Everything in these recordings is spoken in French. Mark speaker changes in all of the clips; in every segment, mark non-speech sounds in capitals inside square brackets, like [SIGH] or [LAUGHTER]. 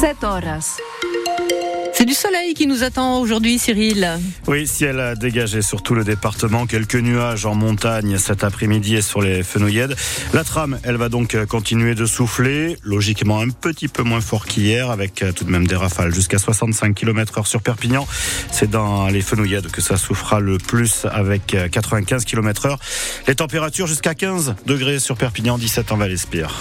Speaker 1: 7 horas. Du soleil qui nous attend aujourd'hui, Cyril.
Speaker 2: Oui, ciel a dégagé sur tout le département. Quelques nuages en montagne cet après-midi et sur les fenouillèdes. La trame, elle va donc continuer de souffler. Logiquement, un petit peu moins fort qu'hier, avec tout de même des rafales jusqu'à 65 km heure sur Perpignan. C'est dans les fenouillèdes que ça souffrira le plus avec 95 km heure. Les températures jusqu'à 15 degrés sur Perpignan, 17 en Val-Espire.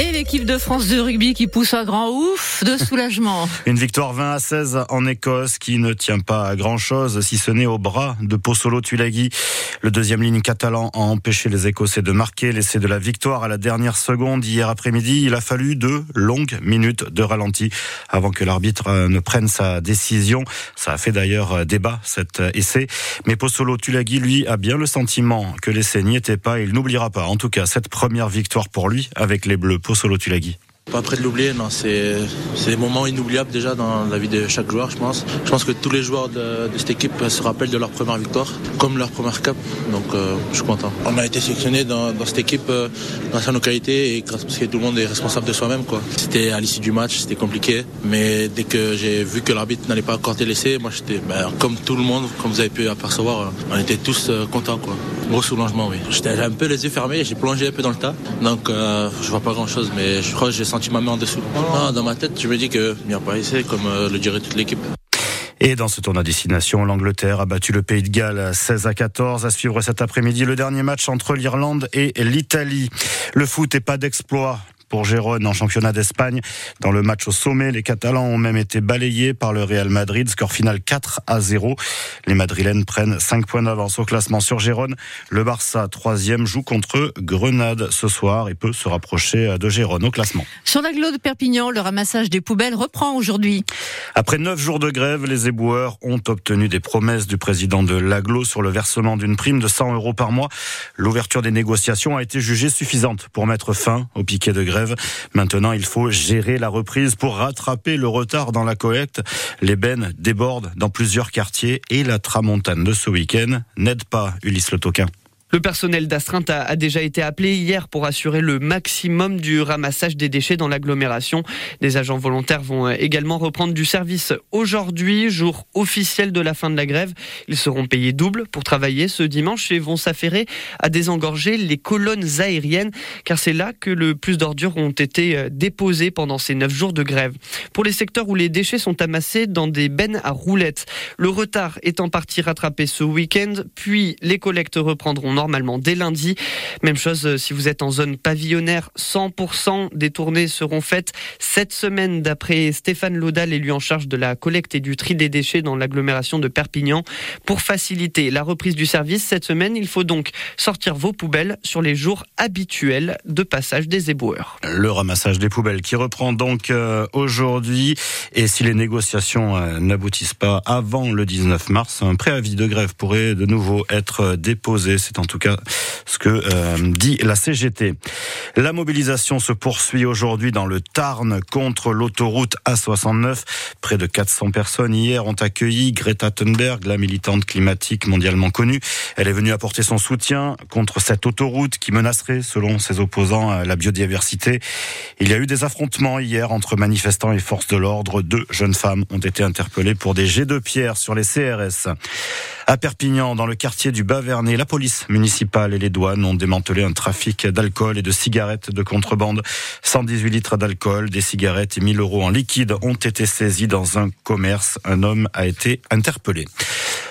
Speaker 1: Et l'équipe de France de rugby qui pousse un grand ouf de soulagement. [LAUGHS]
Speaker 2: Une victoire 20 à 16 en Écosse qui ne tient pas à grand chose si ce n'est au bras de Pozzolo Tulagi. Le deuxième ligne catalan a empêché les Écossais de marquer, l'essai de la victoire à la dernière seconde hier après-midi. Il a fallu deux longues minutes de ralenti avant que l'arbitre ne prenne sa décision. Ça a fait d'ailleurs débat cet essai. Mais Pozzolo Tulagi, lui, a bien le sentiment que l'essai n'y était pas. Il n'oubliera pas, en tout cas, cette première victoire pour lui avec les Bleus. Solo Tulagi.
Speaker 3: Pas près de l'oublier, non. C'est des moments inoubliables déjà dans la vie de chaque joueur, je pense. Je pense que tous les joueurs de, cette équipe se rappellent de leur première victoire, comme leur première cap. Donc, euh, je suis content. On a été sélectionné dans, cette équipe euh, grâce à nos qualités et grâce parce que tout le monde est responsable de soi-même. C'était à l'issue du match, c'était compliqué. Mais dès que j'ai vu que l'arbitre n'allait pas accorder l'essai, moi j'étais ben, comme tout le monde, comme vous avez pu apercevoir, euh, on était tous contents. Quoi. Gros soulagement, oui. J'étais un peu les yeux fermés, j'ai plongé un peu dans le tas. Donc, je vois pas grand-chose, mais je crois que j'ai senti ma main en dessous. dans ma tête, je me dis que n'y a pas essayé, comme euh, le dirait toute l'équipe.
Speaker 2: Et dans ce tournoi destination, l'Angleterre a battu le Pays de Galles 16 à 14. À suivre cet après-midi le dernier match entre l'Irlande et l'Italie. Le foot est pas d'exploit pour Gérone en championnat d'Espagne. Dans le match au sommet, les Catalans ont même été balayés par le Real Madrid. Score final 4 à 0. Les Madrilènes prennent 5 points d'avance au classement sur Gérone. Le Barça, troisième, joue contre Grenade ce soir et peut se rapprocher de Gérone au classement.
Speaker 1: Sur l'agglo de Perpignan, le ramassage des poubelles reprend aujourd'hui.
Speaker 2: Après 9 jours de grève, les éboueurs ont obtenu des promesses du président de l'agglo sur le versement d'une prime de 100 euros par mois. L'ouverture des négociations a été jugée suffisante pour mettre fin au piquet de grève Maintenant, il faut gérer la reprise pour rattraper le retard dans la collecte. Les bennes débordent dans plusieurs quartiers et la tramontane de ce week-end n'aide pas Ulysse Le Toquin.
Speaker 4: Le personnel d'astreinte a, déjà été appelé hier pour assurer le maximum du ramassage des déchets dans l'agglomération. Des agents volontaires vont euh, également reprendre du service aujourd'hui, jour officiel de la fin de la grève. Ils seront payés double pour travailler ce dimanche et vont s'affairer à désengorger les colonnes aériennes, car c'est là que le plus d'ordures ont été euh, déposées pendant ces neuf jours de grève. Pour les secteurs où les déchets sont amassés dans des bennes à roulettes, le retard est en partie rattrapé ce week-end, puis les collectes reprendront normalement dès lundi. Même chose euh, si vous êtes en zone pavillonnaire, 100% des tournées seront faites cette semaine d'après Stéphane Laudal, élu en charge de la collecte et du tri des déchets dans l'agglomération de Perpignan. Pour faciliter la reprise du service cette semaine, il faut donc sortir vos poubelles sur les jours habituels de passage des éboueurs.
Speaker 2: Le ramassage des poubelles qui reprend donc euh, aujourd'hui et si les négociations euh, n'aboutissent pas avant le 19 mars, un préavis de grève pourrait de nouveau être déposé. C'est en tout cas ce que euh, dit la CGT. La mobilisation se poursuit aujourd'hui dans le Tarn contre l'autoroute A69. Près de 400 personnes hier ont accueilli Greta Thunberg, la militante climatique mondialement connue. Elle est venue apporter son soutien contre cette autoroute qui menacerait, selon ses opposants, la biodiversité. Il y a eu des affrontements hier entre manifestants et forces de l'ordre. Deux jeunes femmes ont été interpellées pour des jets de pierre sur les CRS. À Perpignan, dans le quartier du Bas-Vernet, la police municipale et les douanes ont démantelé un trafic d'alcool et de cigarettes de contrebande. 118 litres d'alcool, des cigarettes et 1000 euros en liquide ont été saisis dans un commerce. Un homme a été interpellé.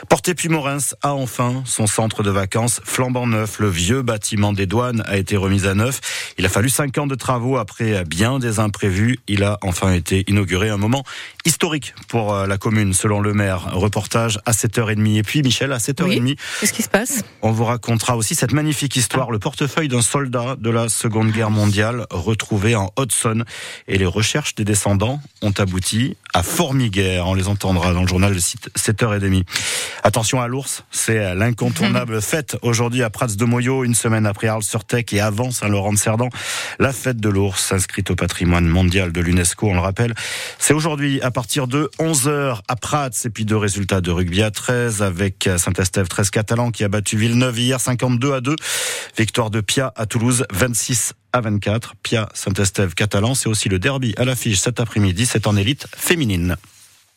Speaker 2: Porté Puy-Morens a enfin son centre de vacances flambant neuf. Le vieux bâtiment des douanes a été remis à neuf. Il a fallu cinq ans de travaux après bien des imprévus. Il a enfin été inauguré un moment historique pour euh, la commune, selon le maire. Reportage à 7h30. Et puis, Michel, à 7h30.
Speaker 1: Qu'est-ce qui se passe?
Speaker 2: On vous racontera aussi cette magnifique histoire, le portefeuille d'un soldat de la Seconde Guerre mondiale retrouvé en Hudson. Et les recherches des descendants ont abouti à Formiguère. On les entendra dans le journal de 7h30. Attention à l'ours, c'est l'incontournable [LAUGHS] fête aujourd'hui à Prats de Moyo, une semaine après Arles-sur-Tech et avant Saint-Laurent-de-Cerdan. La fête de l'ours, inscrite au patrimoine mondial de l'UNESCO, on le rappelle. C'est aujourd'hui à partir de 11h à Prats et puis deux résultats de rugby à 13 avec Saint-Estève 13 catalan qui a battu Villeneuve hier 52 à 2. Victoire de Pia à Toulouse 26 à 24. Pia Saint-Estève catalan, c'est aussi le derby à l'affiche cet après-midi, c'est en élite féminine.